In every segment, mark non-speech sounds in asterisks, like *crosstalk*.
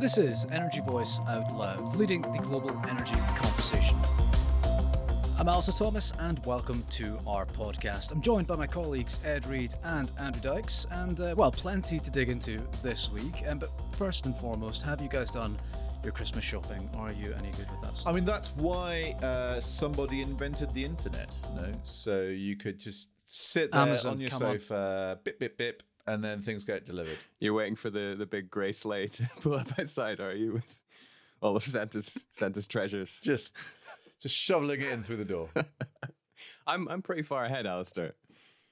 This is Energy Voice Out Loud, leading the global energy conversation. I'm Alistair Thomas, and welcome to our podcast. I'm joined by my colleagues Ed Reed and Andrew Dykes, and uh, well, plenty to dig into this week. Um, but first and foremost, have you guys done your Christmas shopping? Are you any good with that stuff? I mean, that's why uh, somebody invented the internet, You no? So you could just sit there Amazon, on your come on. sofa, bip, bip, bip, and then things get delivered. You're waiting for the, the big grey sleigh to *laughs* pull up outside, are you? With all of Santa's Santa's treasures. Just, just shoveling it in through the door. *laughs* I'm I'm pretty far ahead, Alistair.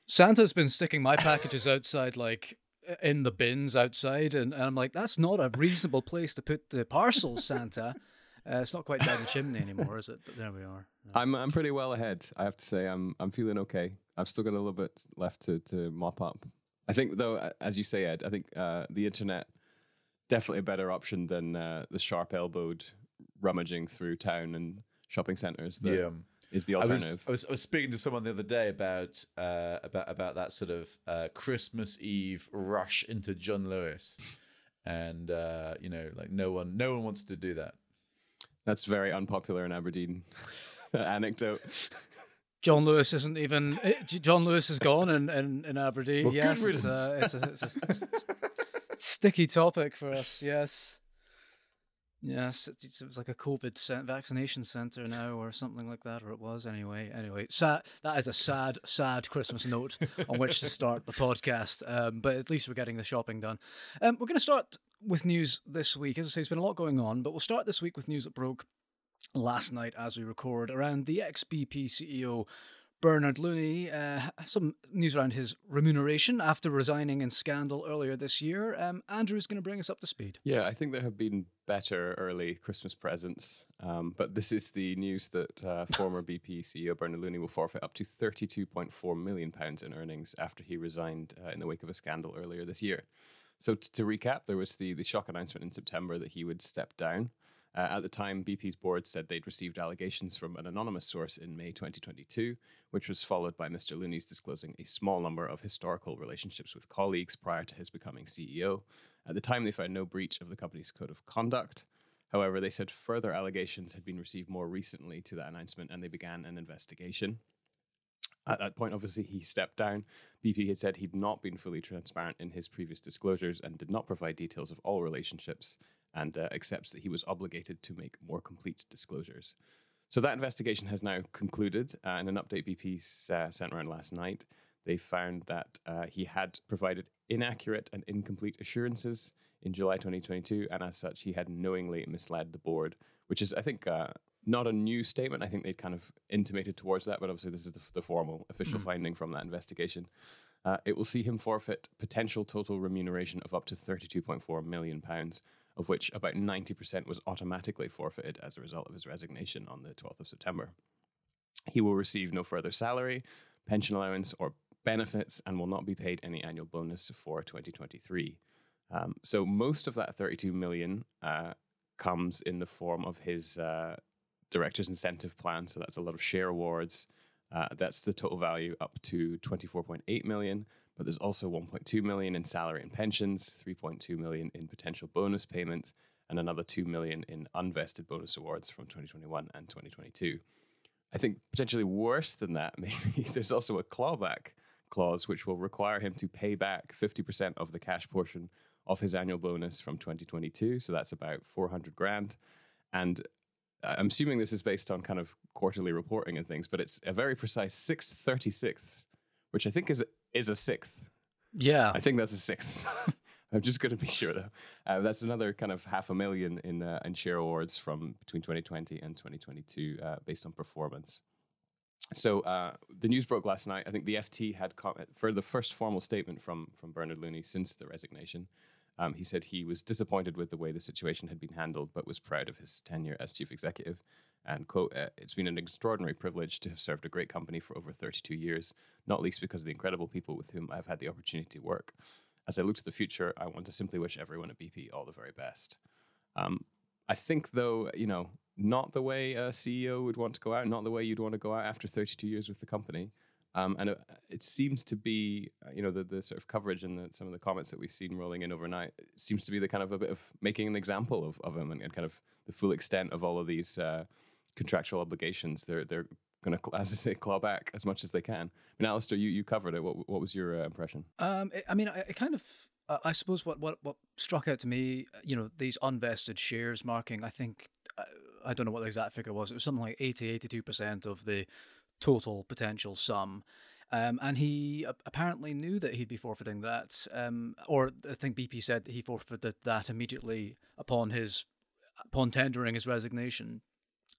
Santa's been sticking my packages outside, like in the bins outside, and, and I'm like, that's not a reasonable place to put the parcels, Santa. Uh, it's not quite down the chimney anymore, is it? But there we are. I'm I'm pretty well ahead. I have to say I'm I'm feeling okay. I've still got a little bit left to to mop up. I think though, as you say, Ed, I think uh, the internet definitely a better option than uh, the sharp elbowed rummaging through town and shopping centres. That yeah. is the I was, alternative. I was I was speaking to someone the other day about uh, about about that sort of uh, Christmas Eve rush into John Lewis, and uh, you know, like no one no one wants to do that. That's very unpopular in Aberdeen. *laughs* Anecdote. John Lewis isn't even. eh, John Lewis is gone in, in, in Aberdeen. Well, yes, it's, uh, it's, a, it's a s- s- sticky topic for us. Yes, yes, it, it was like a COVID cent- vaccination center now, or something like that, or it was anyway. Anyway, sad. That is a sad, sad Christmas note on which to start the podcast. Um, but at least we're getting the shopping done. Um, we're going to start with news this week. As I say, there's been a lot going on, but we'll start this week with news that broke last night as we record around the XBP CEO Bernard Looney. Uh, some news around his remuneration after resigning in scandal earlier this year. Um, Andrew's going to bring us up to speed. Yeah, I think there have been better early Christmas presents, um, but this is the news that uh, *laughs* former BP CEO Bernard Looney will forfeit up to £32.4 million in earnings after he resigned uh, in the wake of a scandal earlier this year. So, t- to recap, there was the, the shock announcement in September that he would step down. Uh, at the time, BP's board said they'd received allegations from an anonymous source in May 2022, which was followed by Mr. Looney's disclosing a small number of historical relationships with colleagues prior to his becoming CEO. At the time, they found no breach of the company's code of conduct. However, they said further allegations had been received more recently to that announcement and they began an investigation. At that point, obviously, he stepped down. BP had said he'd not been fully transparent in his previous disclosures and did not provide details of all relationships and uh, accepts that he was obligated to make more complete disclosures. So that investigation has now concluded. Uh, in an update BP uh, sent around last night, they found that uh, he had provided inaccurate and incomplete assurances in July 2022, and as such, he had knowingly misled the board, which is, I think, uh, not a new statement. I think they'd kind of intimated towards that, but obviously, this is the, the formal official finding from that investigation. Uh, it will see him forfeit potential total remuneration of up to 32.4 million pounds, of which about 90% was automatically forfeited as a result of his resignation on the 12th of September. He will receive no further salary, pension allowance, or benefits, and will not be paid any annual bonus for 2023. Um, so most of that 32 million uh, comes in the form of his uh, director's incentive plan. So that's a lot of share awards. Uh, that's the total value up to 24.8 million. But there's also 1.2 million in salary and pensions, 3.2 million in potential bonus payments, and another 2 million in unvested bonus awards from 2021 and 2022. I think potentially worse than that, *laughs* maybe there's also a clawback clause which will require him to pay back 50% of the cash portion of his annual bonus from 2022. So that's about 400 grand. And I'm assuming this is based on kind of quarterly reporting and things, but it's a very precise 636th, which I think is is a sixth. Yeah. I think that's a sixth. *laughs* I'm just going to be sure though. Uh, that's another kind of half a million in uh, in share awards from between 2020 and 2022 uh, based on performance. So uh, the news broke last night. I think the FT had com- for the first formal statement from from Bernard Looney since the resignation. Um, he said he was disappointed with the way the situation had been handled, but was proud of his tenure as chief executive. And quote, uh, it's been an extraordinary privilege to have served a great company for over 32 years, not least because of the incredible people with whom I've had the opportunity to work. As I look to the future, I want to simply wish everyone at BP all the very best. Um, I think, though, you know, not the way a CEO would want to go out, not the way you'd want to go out after 32 years with the company. Um, and it, it seems to be, uh, you know, the, the sort of coverage and the, some of the comments that we've seen rolling in overnight seems to be the kind of a bit of making an example of, of him and, and kind of the full extent of all of these uh, contractual obligations. They're they're going *laughs* to, as I say, claw back as much as they can. I mean, Alistair, you, you covered it. What what was your uh, impression? Um, I mean, I, I kind of, I suppose what, what what struck out to me, you know, these unvested shares marking. I think, uh, I don't know what the exact figure was. It was something like 80, 82 percent of the total potential sum. Um, and he apparently knew that he'd be forfeiting that, um, or I think BP said that he forfeited that immediately upon his upon tendering his resignation.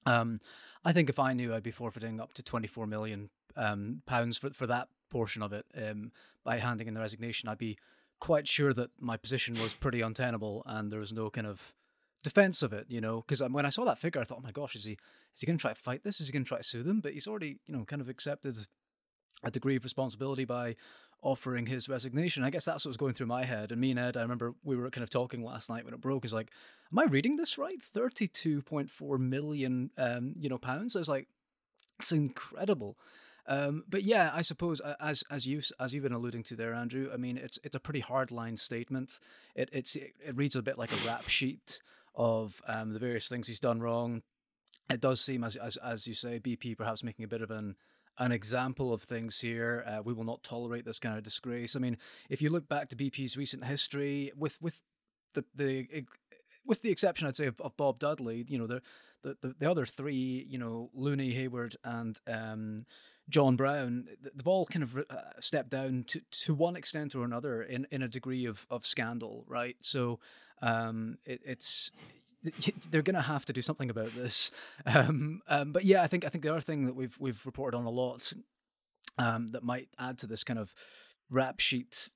Um, I think if I knew, I'd be forfeiting up to twenty four million um, pounds for for that portion of it um, by handing in the resignation. I'd be quite sure that my position was pretty untenable, and there was no kind of defense of it, you know, because when I saw that figure, I thought, oh my gosh, is he is he going to try to fight this? Is he going to try to sue them? But he's already, you know, kind of accepted a degree of responsibility by offering his resignation. I guess that's what was going through my head. And me and Ed, I remember we were kind of talking last night when it broke. Is like, am I reading this right? Thirty-two point four million, um, you know, pounds. I was like, it's incredible. Um, but yeah, I suppose as as you as you've been alluding to there, Andrew. I mean, it's it's a pretty hard line statement. It it's it reads a bit like a rap sheet of um, the various things he's done wrong. It does seem, as as as you say, BP perhaps making a bit of an an example of things here. Uh, we will not tolerate this kind of disgrace. I mean, if you look back to BP's recent history, with with the the with the exception, I'd say, of, of Bob Dudley, you know, the, the the the other three, you know, Looney, Hayward, and um, John Browne, they've all kind of uh, stepped down to, to one extent or another in, in a degree of, of scandal, right? So um, it, it's *laughs* they're going to have to do something about this. Um, um, but yeah, I think I think the other thing that we've we've reported on a lot um, that might add to this kind of rap sheet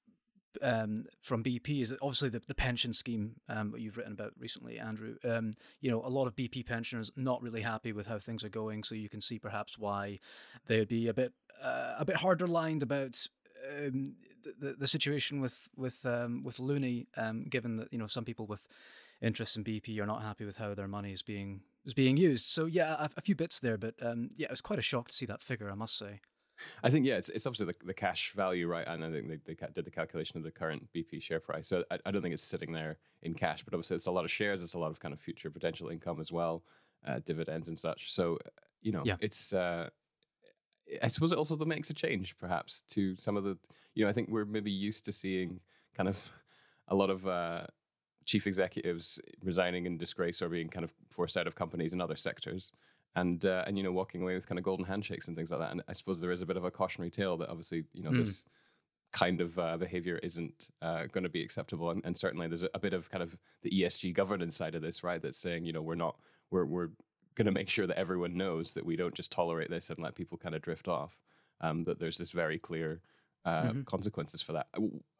um, from BP is that obviously the, the pension scheme um, that you've written about recently, Andrew. Um, you know, a lot of BP pensioners not really happy with how things are going, so you can see perhaps why they'd be a bit uh, a bit harder lined about um, the, the situation with with um, with Looney, um, given that you know some people with interest in BP are not happy with how their money is being is being used. So yeah, a, a few bits there, but um, yeah, it was quite a shock to see that figure, I must say. I think yeah, it's, it's obviously the, the cash value, right? And I think they, they did the calculation of the current BP share price. So I, I, don't think it's sitting there in cash, but obviously it's a lot of shares, it's a lot of kind of future potential income as well, uh, dividends and such. So you know, yeah. it's uh, I suppose it also makes a change perhaps to some of the you know I think we're maybe used to seeing kind of *laughs* a lot of uh, chief executives resigning in disgrace or being kind of forced out of companies in other sectors and uh, and you know walking away with kind of golden handshakes and things like that. And I suppose there is a bit of a cautionary tale that obviously you know mm. this kind of uh, behavior isn't uh, going to be acceptable. And, and certainly there's a, a, bit of kind of the ESG governance side of this, right? That's saying you know we're not we're we're going to make sure that everyone knows that we don't just tolerate this and let people kind of drift off. Um, that there's this very clear uh, mm-hmm. consequences for that.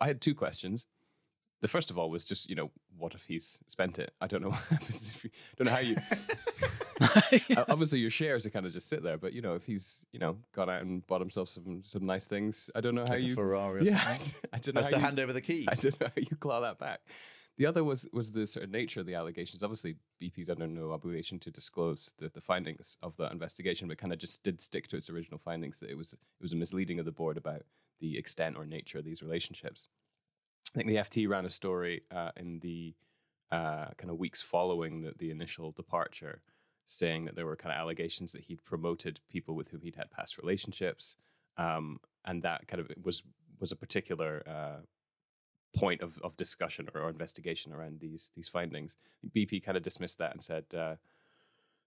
I had two questions the first of all was just you know what if he's spent it? I don't know *laughs* what happens if you don't know how you *laughs* yeah. obviously your shares are kind of just sit there but you know if he's you know gone out and bought himself some some nice things i don't know how like you ferrari yeah I, I don't know That's how to you, hand over the *laughs* keys. i don't know how you claw that back. The other was was the sort of nature of the allegations. Obviously bp's under no obligation to disclose the, the findings of the investigation but kind of just did stick to its original findings that it was it was a misleading of the board about the extent or nature of these relationships I think the FT ran a story uh, in the uh, kind of weeks following the, the initial departure, saying that there were kind of allegations that he'd promoted people with whom he'd had past relationships, um, and that kind of was was a particular uh, point of, of discussion or, or, investigation around these these findings. BP kind of dismissed that and said uh,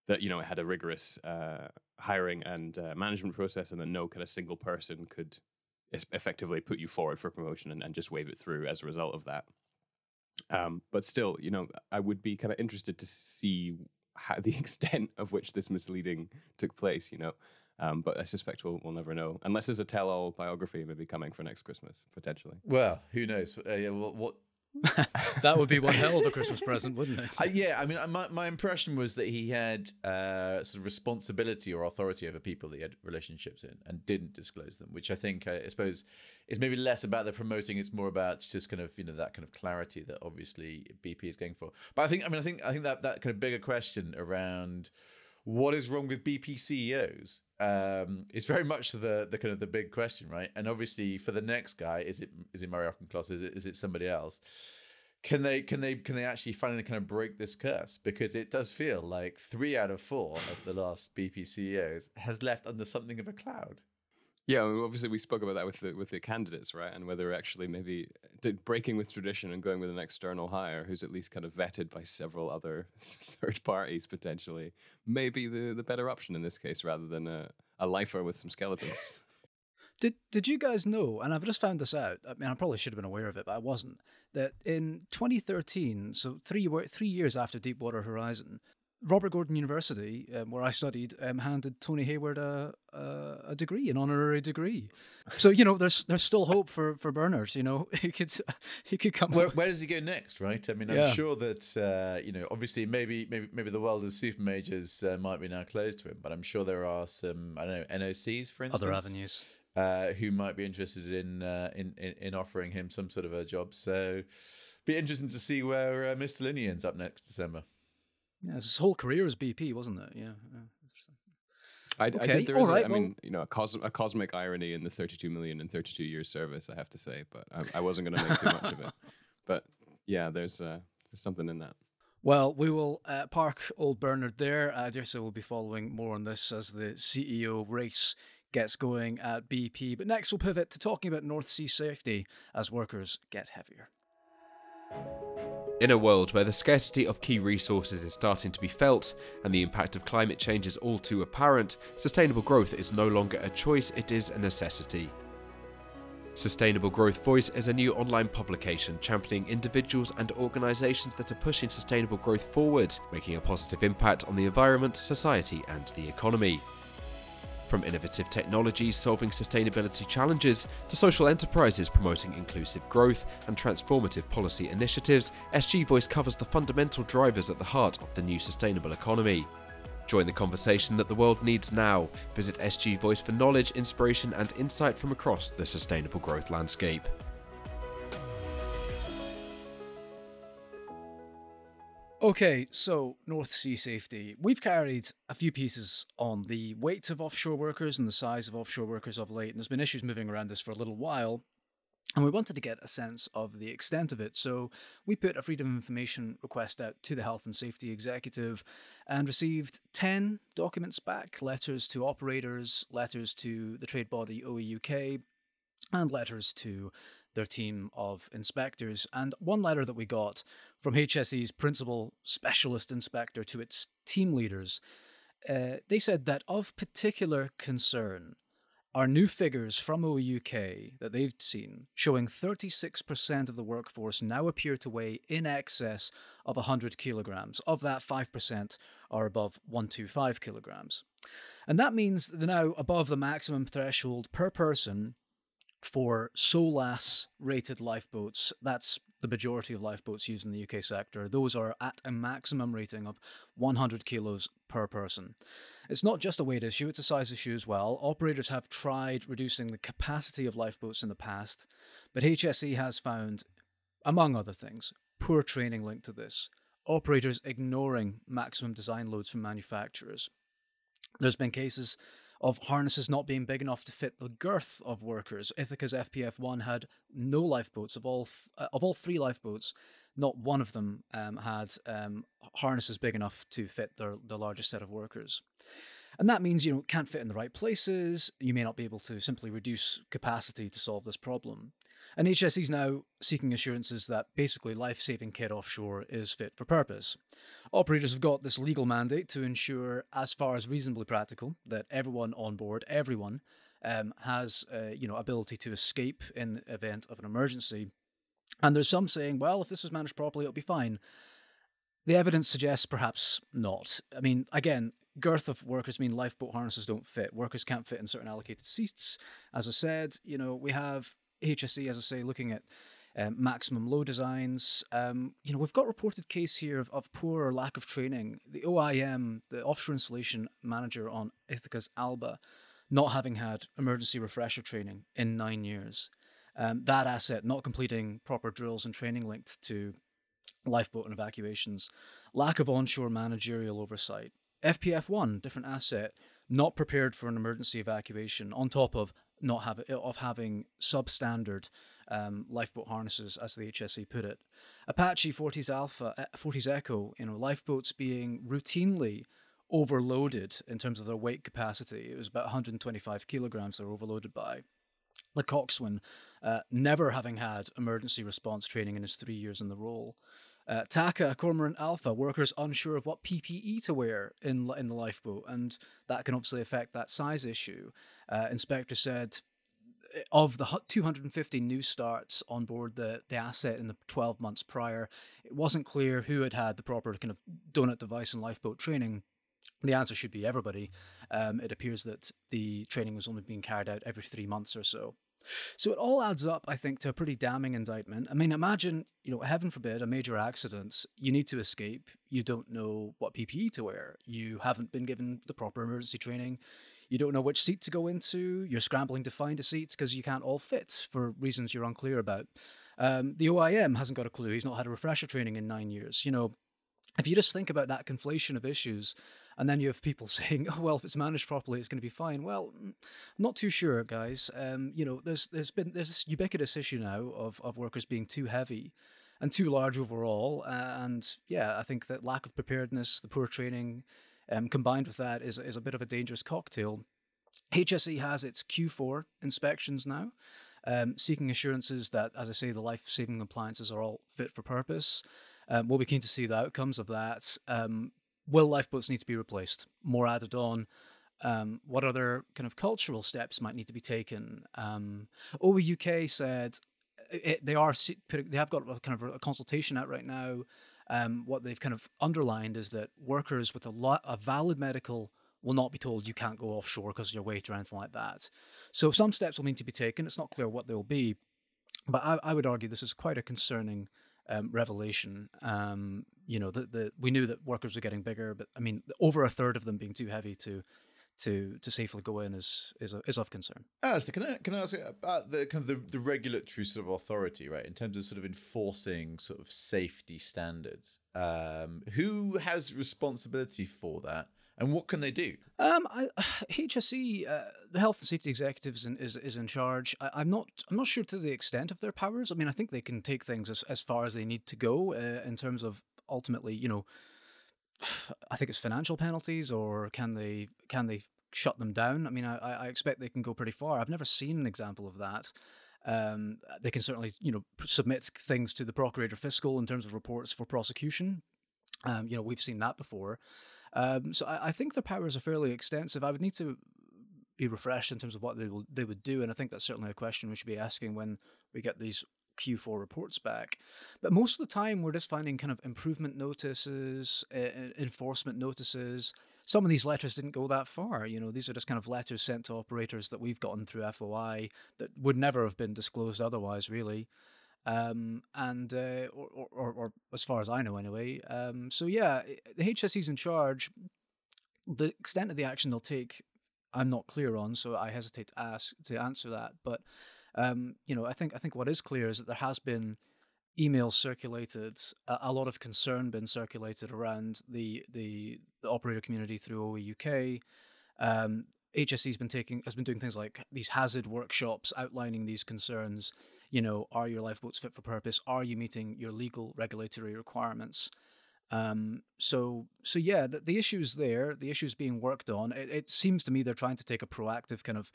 that you know it had a rigorous uh, hiring and uh, management process, and that no kind of single person could effectively put you forward for promotion and, and just wave it through as a result of that. Um, but still, you know, I would be kind of interested to see how, *laughs* the extent of which this misleading took place. You know, um, but I suspect we'll, we'll never know unless there's a tell-all biography maybe coming for next Christmas potentially. Well, who knows? Uh, yeah, what, what *laughs* that would be one hell of a Christmas present, wouldn't it? *laughs* Uh, yeah, I mean, my, my impression was that he had uh, sort of responsibility or authority over people that he had relationships in and didn't disclose them, which I think, uh, I suppose, is maybe less about the promoting. It's more about just kind of you know that kind of clarity that obviously BP is going for. But I think, I mean, I think, I think that that kind of bigger question around what is wrong with BP CEOs um, is very much the the kind of the big question, right? And obviously, for the next guy, is it is it Murray Auchincloss? Is it is it somebody else? Can they can they can they actually finally kind of break this curse? Because it does feel like three out of four of the last BP CEOs has left under something of a cloud. Yeah, obviously we spoke about that with the with the candidates, right? And whether actually maybe breaking with tradition and going with an external hire who's at least kind of vetted by several other *laughs* third parties potentially may be the, the better option in this case rather than a, a lifer with some skeletons. *laughs* Did Did you guys know? And I've just found this out. I mean, I probably should have been aware of it, but I wasn't. That in 2013, so three three years after Deepwater Horizon, Robert Gordon University, um, where I studied, um, handed Tony Hayward a, a, a degree, an honorary degree. So you know, there's there's still hope for for Bernard. You know, *laughs* he could he could come. Where, where does he go next? Right. I mean, I'm yeah. sure that uh, you know, obviously, maybe maybe maybe the world of super majors uh, might be now closed to him, but I'm sure there are some I don't know NOCs for instance, other avenues. Uh, who might be interested in, uh, in, in in offering him some sort of a job? So, be interesting to see where uh, Mr. Looney ends up next December. Yeah, his whole career was BP, wasn't it? Yeah. I, okay. I did. There is, right, a, I well, mean, you know, a, cos- a, cosmic irony in the 32 million and 32 years service. I have to say, but I, I wasn't going to make too much of it. *laughs* But yeah, there's uh, there's something in that. Well, we will uh, park old Bernard there. Uh, Dirsa will be following more on this as the CEO race gets going at BP. But next, we'll pivot to talking about North Sea safety as workers get heavier. In a world where the scarcity of key resources is starting to be felt and the impact of climate change is all too apparent, sustainable growth is no longer a choice, it is a necessity. Sustainable Growth Voice is a new online publication championing individuals and organisations that are pushing sustainable growth forward, making a positive impact on the environment, society, and the economy. From innovative technologies solving sustainability challenges to social enterprises promoting inclusive growth and transformative policy initiatives, SG Voice covers the fundamental drivers at the heart of the new sustainable economy. Join the conversation that the world needs now. Visit SG Voice for knowledge, inspiration, and insight from across the sustainable growth landscape. Okay, so North Sea safety. We've carried a few pieces on the weight of offshore workers and the size of offshore workers of late, and there's been issues moving around this for a little while. And we wanted to get a sense of the extent of it. So we put a Freedom of Information request out to the Health and Safety Executive and received 10 documents back letters to operators, letters to the trade body OEUK, and letters to their team of inspectors. And one letter that we got from HSE's principal specialist inspector to its team leaders, uh, they said that of particular concern are new figures from OEUK that they've seen showing 36% of the workforce now appear to weigh in excess of 100 kilograms. Of that, 5% are above 125 kilograms. And that means they're now above the maximum threshold per person for SOLAS rated lifeboats. That's the majority of lifeboats used in the UK sector. Those are at a maximum rating of 100 kilos per person. It's not just a weight issue, it's a size issue as well. Operators have tried reducing the capacity of lifeboats in the past, but HSE has found, among other things, poor training linked to this. Operators ignoring maximum design loads from manufacturers. There's been cases of harnesses not being big enough to fit the girth of workers. Ithaca's FPF1 had no lifeboats of all th- uh, of all three lifeboats. Not one of them um, had um, harnesses big enough to fit their the largest set of workers. And that means you know can't fit in the right places. You may not be able to simply reduce capacity to solve this problem. And HSE is now seeking assurances that basically life saving kit offshore is fit for purpose. Operators have got this legal mandate to ensure, as far as reasonably practical, that everyone on board, everyone, um, has uh, you know ability to escape in the event of an emergency. And there's some saying, well, if this was managed properly, it'll be fine. The evidence suggests perhaps not. I mean, again, girth of workers mean lifeboat harnesses don't fit. Workers can't fit in certain allocated seats. As I said, you know, we have HSE, as I say, looking at um, maximum low designs. Um, you know, we've got reported case here of, of poor or lack of training. The OIM, the offshore installation manager on Ithaca's Alba, not having had emergency refresher training in nine years. Um, that asset not completing proper drills and training linked to lifeboat and evacuations, lack of onshore managerial oversight, FPF1, different asset, not prepared for an emergency evacuation. On top of not have of having substandard um, lifeboat harnesses, as the HSE put it. Apache Forties Alpha, Forties Echo, you know, lifeboats being routinely overloaded in terms of their weight capacity. It was about 125 kilograms they're overloaded by. The Coxswain, uh, never having had emergency response training in his three years in the role. Uh, TAQA, Cormorant Alpha, workers unsure of what PPE to wear in in the lifeboat, and that can obviously affect that size issue. Uh, inspector said eh, of the 250 new starts on board the, the asset in the 12 months prior, it wasn't clear who had had the proper kind of donut device and lifeboat training. The answer should be everybody. Um, it appears that the training was only being carried out every three months or so. So it all adds up, I think, to a pretty damning indictment. I mean, imagine, you know, heaven forbid, a major accident. You need to escape. You don't know what PPE to wear. You haven't been given the proper emergency training. You don't know which seat to go into. You're scrambling to find a seat because you can't all fit for reasons you're unclear about. Um, the OIM hasn't got a clue. He's not had a refresher training in nine years. You know, if you just think about that conflation of issues, and then you have people *laughs* saying, "Oh well, if it's managed properly, it's going to be fine." Well, I'm not too sure, guys. Um, you know, there's there's been there's this ubiquitous issue now of of workers being too heavy and too large overall, and yeah, I think that lack of preparedness, the poor training, um, combined with that, is is a bit of a dangerous cocktail. HSE has its Q4 inspections now. Um, seeking assurances that, as I say, the life saving appliances are all fit for purpose. Um, we'll be keen to see the outcomes of that. Um, will lifeboats need to be replaced? More added on. Um, what other kind of cultural steps might need to be taken? Um, OEUK said it, they are they have got a kind of a consultation out right now. Um, what they've kind of underlined is that workers with a lot a valid medical will not be told you can't go offshore because of your weight or anything like that. So some steps will need to be taken. It's not clear what they will be, but I, I would argue this is quite a concerning um, revelation. Um, you know, the, the we knew that workers were getting bigger, but I mean, over a third of them being too heavy to to to safely go in is is is of concern. As can I can I ask about the kind of the, the regulatory sort of authority, right, in terms of sort of enforcing sort of safety standards? Um, who has responsibility for that? And what can they do? Um, I, *sighs* HSE, uh, the health and safety executive is in, is, is in charge. I, am not I'm not sure to the extent of their powers. I mean, I think they can take things as, as far as they need to go uh, in terms of ultimately, you know, *sighs* I think it's financial penalties, or can they can they shut them down? I mean, I, I expect they can go pretty far. I've never seen an example of that. Um, they can certainly, you know, submit things to the procurator fiscal in terms of reports for prosecution. Um, you know, we've seen that before. Um, so I, I, think the powers are fairly extensive. I would need to be refreshed in terms of what they will they would do, and I think that's certainly a question we should be asking when we get these Q4 reports back. But most of the time, we're just finding kind of improvement notices, uh, enforcement notices. Some of these letters didn't go that far. You know, these are just kind of letters sent to operators that we've gotten through FOI that would never have been disclosed otherwise, really. Um, and uh, or, or, or, as far as I know, anyway. Um, so yeah, the HSE's in charge. The extent of the action they'll take, I'm not clear on, so I hesitate to ask to answer that. But um, you know, I think I think what is clear is that there has been emails circulated, a, a lot of concern been circulated around the the, the operator community through OEUK. Um, HSE's been taking has been doing things like these hazard workshops outlining these concerns you know, are your lifeboats fit for purpose? Are you meeting your legal regulatory requirements? Um, so, so yeah, the, the issue's there. The issue's being worked on. It, it, seems to me they're trying to take a proactive kind of,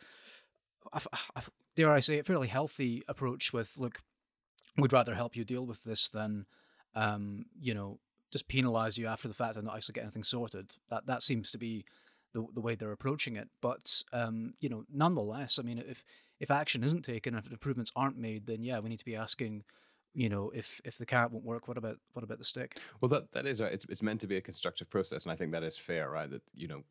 dare I say, a fairly healthy approach. With look, we'd rather help you deal with this than, um, you know, just penalize you after the fact and not actually get anything sorted. That that seems to be the the way they're approaching it. But um, you know, nonetheless, I mean, if if action isn't taken, if improvements aren't made, then yeah, we need to be asking you know if if the carrot won't work what about what about the stick? Well that that is right it's, it's meant to be a constructive process and i think that is fair right? That you know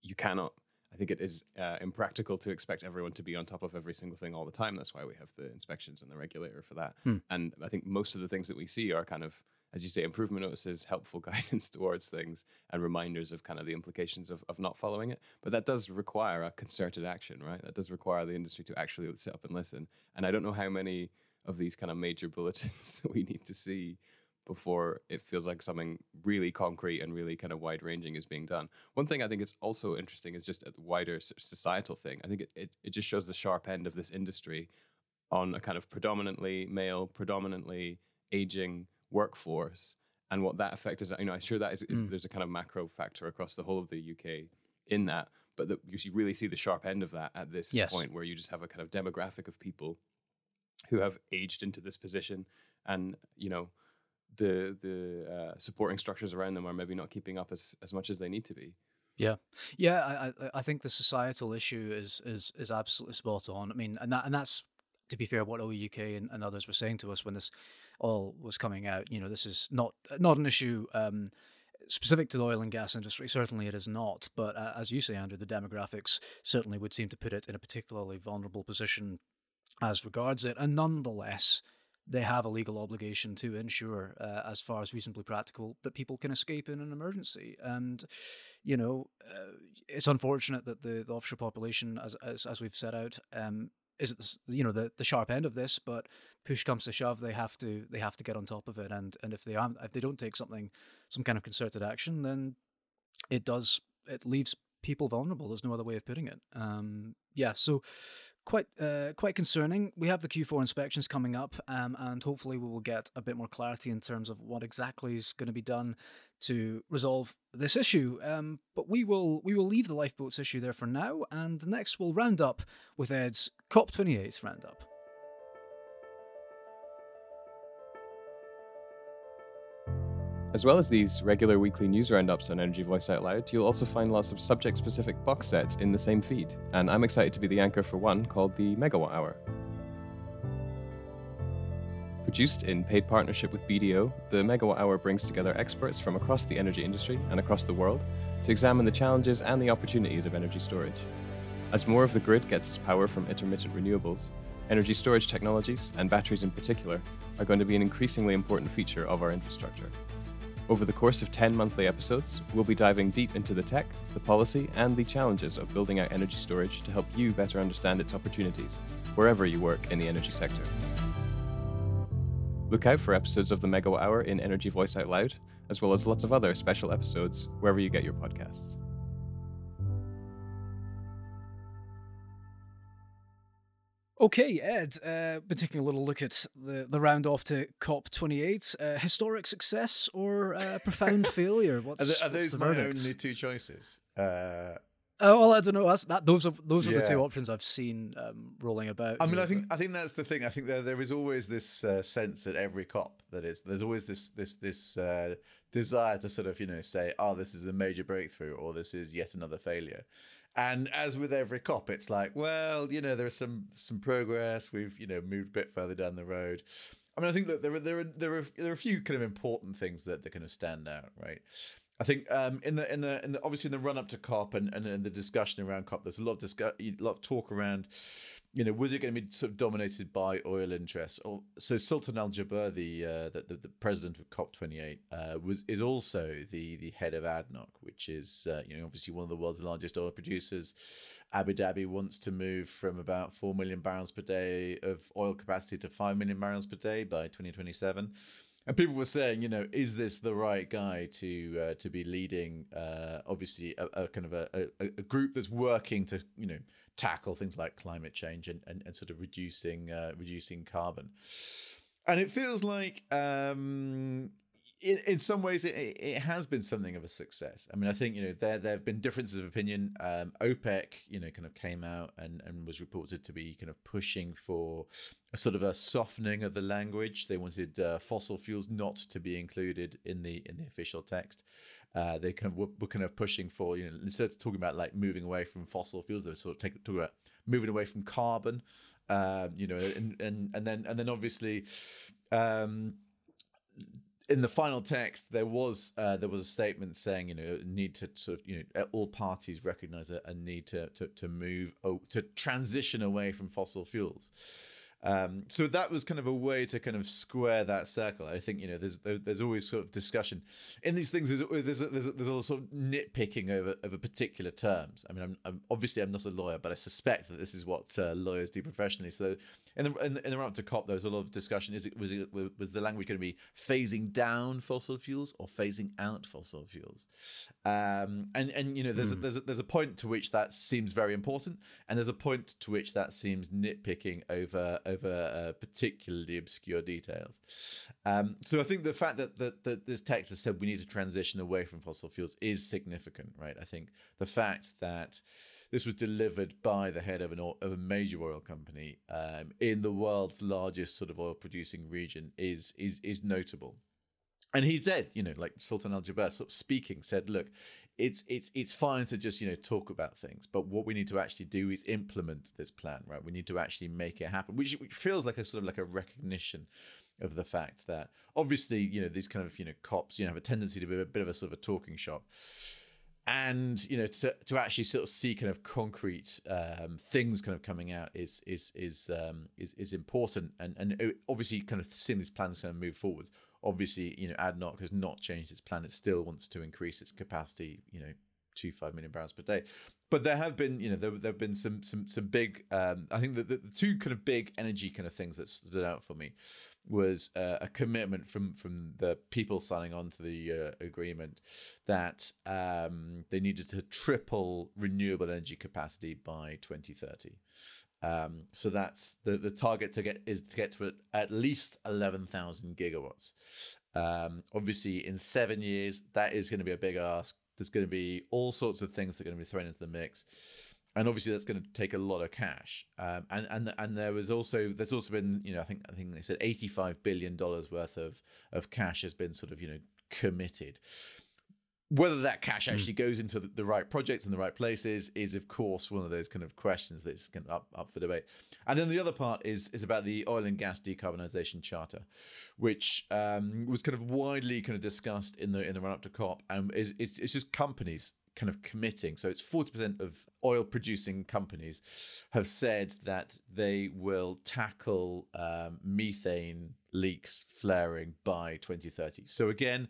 you cannot i think it is uh, impractical to expect everyone to be on top of every single thing all the time. That's why we have the inspections and the regulator for that. Hmm. and i think most of the things that we see are kind of as you say, improvement notices, helpful *laughs* guidance towards things, and reminders of kind of the implications of, of not following it. But that does require a concerted action, right? That does require the industry to actually sit up and listen. And I don't know how many of these kind of major *laughs* bulletins that we need to see before it feels like something really concrete and really kind of wide ranging is being done. One thing I think is also interesting is just a wider societal thing. I think it, it, it just shows the sharp end of this industry on a kind of predominantly male, predominantly aging workforce and what that effect is. You know, I'm sure that is, is mm. there's a kind of macro factor across the whole of the UK in that, but that you really see the sharp end of that at this yes. point where you just have a kind of demographic of people who have aged into this position and you know the the uh, supporting structures around them are maybe not keeping up as as much as they need to be. Yeah, yeah. I I think the societal issue is is is absolutely spot on. I mean, and that and that's to be fair, what Oil UK and, and others were saying to us when this all was coming out. You know, this is not not an issue. Um, specific to the oil and gas industry, certainly it is not. But uh, as you say, Andrew, the demographics certainly would seem to put it in a particularly vulnerable position as regards it. And nonetheless, they have a legal obligation to ensure, uh, as far as reasonably practical, that people can escape in an emergency. And, you know, uh, it's unfortunate that the, the, offshore population, as, as, as we've set out, um, is the, you know the, the sharp end of this. But push comes to shove, they have to they have to get on top of it. And and if they are if they don't take something some kind of concerted action, then it does it leaves people vulnerable. There's no other way of putting it. Um, yeah, so quite uh, quite concerning. We have the Q4 inspections coming up, um, and hopefully we will get a bit more clarity in terms of what exactly is going to be done to resolve this issue. Um, but we will we will leave the lifeboats issue there for now, and next we'll round up with Ed's COP28 roundup. As well as these regular weekly news roundups on Energy Voice Out Loud, you'll also find lots of subject specific box sets in the same feed, and I'm excited to be the anchor for one called the Megawatt Hour. Produced in paid partnership with BDO, the Megawatt Hour brings together experts from across the energy industry and across the world to examine the challenges and the opportunities of energy storage. As more of the grid gets its power from intermittent renewables, energy storage technologies, and batteries in particular, are going to be an increasingly important feature of our infrastructure. Over the course of 10 monthly episodes, we'll be diving deep into the tech, the policy, and the challenges of building out energy storage to help you better understand its opportunities, wherever you work in the energy sector. Look out for episodes of the Megawatt Hour in Energy Voice Out Loud, as well as lots of other special episodes wherever you get your podcasts. Okay, Ed, uh, been taking a little look at the, the round off to COP28. Uh, historic success or uh, profound *laughs* failure? What's, are, are those my verdict? only two choices? Uh, oh well, I don't know. That's, that those are those are yeah. the two options I've seen um, rolling about. I mean, I think I think that's the thing. I think there there is always this uh, sense at every COP that is there's always this this this uh, desire to sort of you know say, oh, this is a major breakthrough, or this is yet another failure. And as with every cop, it's like, well, you know, there's some some progress. We've you know moved a bit further down the road. I mean, I think that there are there are there are there are a few kind of important things that that kind of stand out, right? I think um, in the in the in the obviously in the run up to COP and, and the discussion around COP, there's a lot of discuss, a lot of talk around, you know, was it going to be sort of dominated by oil interests? Or so Sultan Al Jaber, the, uh, the, the the president of COP 28, uh, was is also the the head of ADNOC, which is uh, you know obviously one of the world's largest oil producers. Abu Dhabi wants to move from about four million barrels per day of oil capacity to five million barrels per day by 2027 and people were saying, you know, is this the right guy to uh, to be leading? Uh, obviously, a, a, kind of a, a, a, group that's working to you know tackle things like climate change and, and, and sort of reducing uh, reducing carbon. And it feels like um, in, in some ways it, it has been something of a success. I mean, I think you know there there have been differences of opinion. Um, OPEC, you know, kind of came out and and was reported to be kind of pushing for a sort of a softening of the language. They wanted uh, fossil fuels not to be included in the in the official text. Uh, they kind of were, were, kind of pushing for you know instead of talking about like moving away from fossil fuels, they were sort of take, talking about moving away from carbon. Um, you know, and and and then and then obviously. Um, in the final text, there was uh, there was a statement saying, you know, need to sort of, you know, all parties recognise a, a, need to to to move oh, to transition away from fossil fuels. Um, so that was kind of a way to kind of square that circle. I think you know there's there, there's always sort of discussion in these things. There's there's a, there's a, there's a sort of nitpicking over over particular terms. I mean, I'm, I'm obviously I'm not a lawyer, but I suspect that this is what uh, lawyers do professionally. So in the in the, in the run up to COP, there was a lot of discussion. Is it was it was the language going to be phasing down fossil fuels or phasing out fossil fuels? Um, and and you know there's a, there's a, there's a point to which that seems very important, and there's a point to which that seems nitpicking over over uh, particularly obscure details. Um, so I think the fact that, that that this text has said we need to transition away from fossil fuels is significant, right? I think the fact that this was delivered by the head of an of a major oil company um, in the world's largest sort of oil producing region is is is notable. And he said, you know, like Sultan Al Jaber, sort of speaking, said, look, it's it's it's fine to just you know talk about things, but what we need to actually do is implement this plan, right? We need to actually make it happen, which, which feels like a sort of like a recognition of the fact that obviously you know these kind of you know cops you know have a tendency to be a bit of a sort of a talking shop and you know to, to actually sort of see kind of concrete um, things kind of coming out is is is um, is, is important and and obviously kind of seeing these plans kind of move forward obviously you know ADNOC has not changed its plan it still wants to increase its capacity you know to five million barrels per day but there have been you know there, there have been some some some big um, I think that the, the two kind of big energy kind of things that stood out for me was uh, a commitment from from the people signing on to the uh, agreement that um, they needed to triple renewable energy capacity by 2030. Um, so that's the the target to get is to get to at least 11,000 gigawatts. Um, obviously, in seven years, that is going to be a big ask. There's going to be all sorts of things that are going to be thrown into the mix and obviously that's going to take a lot of cash. Um, and and and there was also there's also been you know I think I think they said 85 billion dollars worth of of cash has been sort of you know committed. Whether that cash hmm. actually goes into the, right projects in the right places is, of course, one of those kind of questions that's kind of up, up for debate. And then the other part is is about the oil and gas decarbonization charter, which um, was kind of widely kind of discussed in the in the run up to COP, and is it's, it's just companies kind of committing. So it's 40% of oil producing companies have said that they will tackle um, methane leaks flaring by 2030. So again,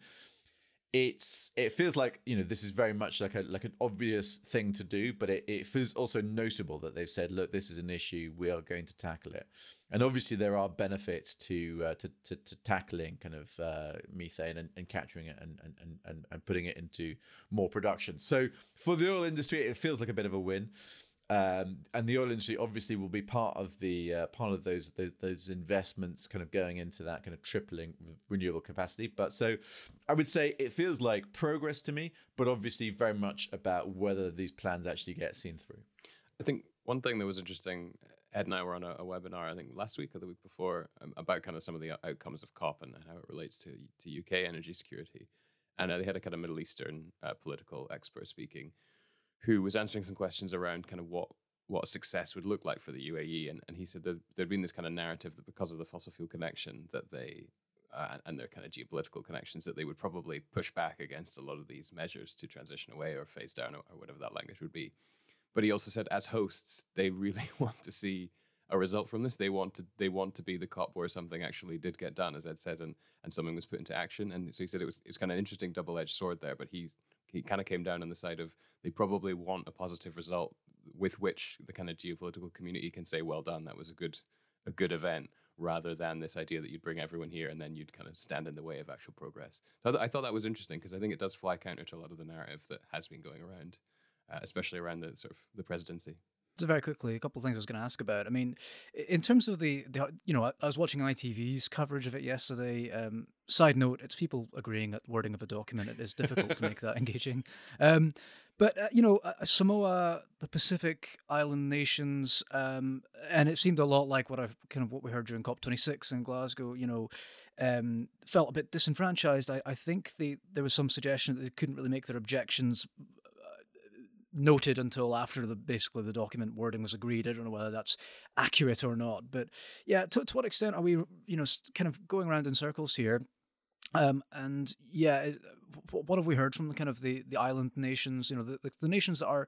it's it feels like you know this is very much like a like an obvious thing to do but it, it feels also notable that they've said look this is an issue. We are going to tackle it. And obviously there are benefits to uh, to, to, to tackling kind of uh, methane and, and capturing it and, and and and putting it into more production. So for the oil industry it feels like a bit of a win um, and the oil industry obviously will be part of the uh, part of those, those, those investments kind of going into that kind of tripling renewable capacity. But so I would say it feels like progress to me, but obviously very much about whether these plans actually get seen through. I think one thing that was interesting. Ed and I were on a, a webinar, I think last week or the week before, um, about kind of some of the outcomes of COP and how it relates to to UK energy security. And uh, they had a kind of Middle Eastern uh, political expert speaking, who was answering some questions around kind of what what success would look like for the UAE, and, and he said that there'd been this kind of narrative that because of the fossil fuel connection that they uh, and their kind of geopolitical connections that they would probably push back against a lot of these measures to transition away or phase down or, or whatever that language would be. But he also said, as hosts, they really *laughs* want to see a result from this. They want to they want to be the COP where something actually did get done, as Ed said, and and something was put into action. And so he said it was it was kind of an interesting double edged sword there. But he he kind of came down on the side of they probably want a positive result with which the kind of geopolitical community can say, "Well done, that was a good a good event," rather than this idea that you'd bring everyone here and then you'd kind of stand in the way of actual progress. So I, thought that was interesting because I think it does fly counter to a lot of the narrative that has been going around, uh, especially around the sort of the presidency. So very quickly, a couple of things I was going to ask about. I mean, in terms of the, the you know, I was watching ITV's coverage of it yesterday. Um, side note: it's people agreeing at wording of a document. It is difficult to make that *laughs* engaging. Um, but uh, you know, uh, Samoa, the Pacific Island nations, um, and it seemed a lot like what I've kind of what we heard during COP26 in Glasgow. You know, um, felt a bit disenfranchised. I, I think they, there was some suggestion that they couldn't really make their objections noted until after the basically the document wording was agreed. I don't know whether that's accurate or not, but yeah, to, to what extent are we, you know, kind of going around in circles here? Um, and yeah, what have we heard from the kind of the, the island nations? You know, the, the, the nations that are,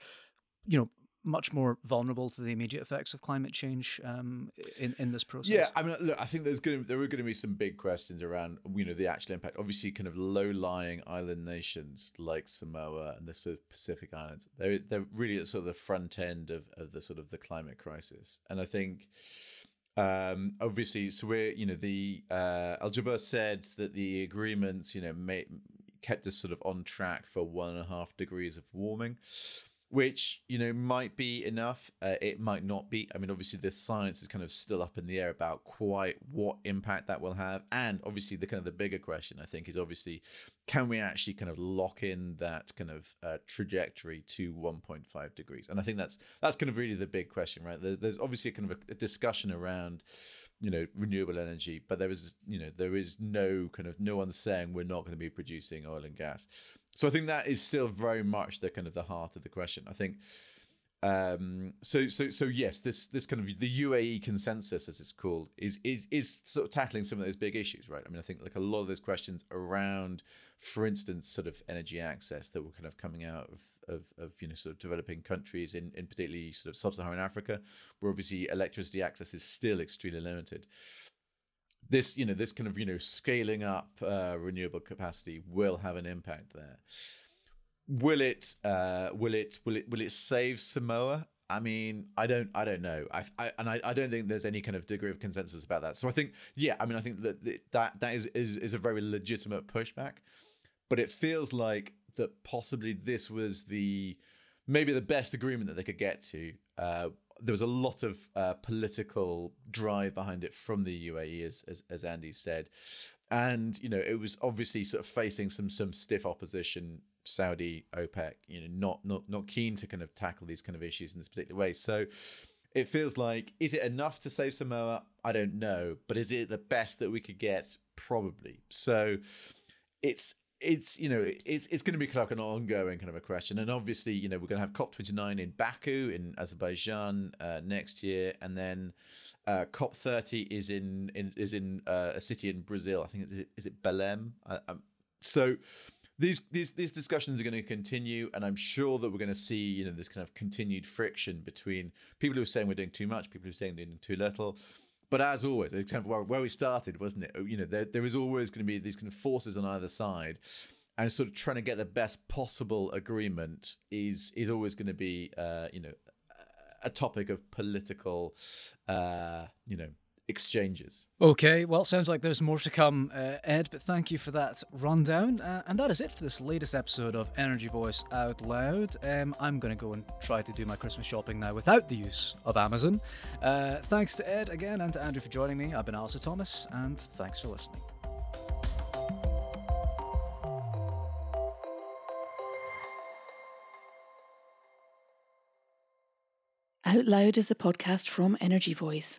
you know, much more vulnerable to the immediate effects of climate change um, in in this process. Yeah, I mean, look, I think there's going to, there are going to be some big questions around you know the actual impact. Obviously, kind of low-lying island nations like Samoa and the sort of Pacific Islands, they're they're really at sort of the front end of, of the sort of the climate crisis, and I think. Um, obviously, so we're, you know, the uh, Al Jaber said that the agreements, you know, may, kept us sort of on track for one and a half degrees of warming which you know might be enough uh, it might not be. I mean obviously the science is kind of still up in the air about quite what impact that will have. And obviously the kind of the bigger question i think is obviously can we actually kind of lock in that kind of uh, trajectory to 1.5 degrees? And i think that's that's kind of really the big question right? There, there's obviously a kind of a, a discussion around you know renewable energy but there is you know there is no kind of no one saying we're not going to be producing oil and gas so i think that is still very much the kind of the heart of the question. I think um so so so yes this this kind of the uae consensus as it's called is is is sort of tackling some of those big issues right? I mean i think like a lot of those questions around for instance sort of energy access that were kind of coming out of of, of you know sort of developing countries in in particularly sort of sub-saharan africa where obviously electricity access is still extremely limited this you know this kind of you know scaling up uh, renewable capacity will have an impact there. Will it uh will it will it will it save samoa? I mean i don't i don't know. I, I and I, I don't think there's any kind of degree of consensus about that. So i think yeah i mean i think that that that is is, is a very legitimate pushback but it feels like that possibly this was the maybe the best agreement that they could get to uh there was a lot of uh, political drive behind it from the UAE, as, as as Andy said, and you know it was obviously sort of facing some some stiff opposition. Saudi, OPEC, you know, not not not keen to kind of tackle these kind of issues in this particular way. So it feels like is it enough to save Samoa? I don't know, but is it the best that we could get? Probably. So it's it's you know it's it's going to be like an ongoing kind of a question. And obviously you know we're going to have cop29 in baku in azerbaijan uh, next year. And then uh, cop30 is in, in is in uh, a city in brazil. I think is it, is it belém so these these these discussions are going to continue. And i'm sure that we're going to see you know this kind of continued friction between people who are saying we're doing too much people who are saying we're doing too little but as always, except where, where we started, wasn't it? You know, there, there is always going to be these kind of forces on either side, and sort of trying to get the best possible agreement is is always going to be, uh, you know, a topic of political, uh, you know, exchanges. Okay, well, it sounds like there's more to come, uh, Ed, but thank you for that rundown. Uh, and that is it for this latest episode of Energy Voice Out Loud. Um, I'm going to go and try to do my Christmas shopping now without the use of Amazon. Uh, thanks to Ed again and to Andrew for joining me. I've been Allister Thomas, and thanks for listening. Out Loud is the podcast from Energy Voice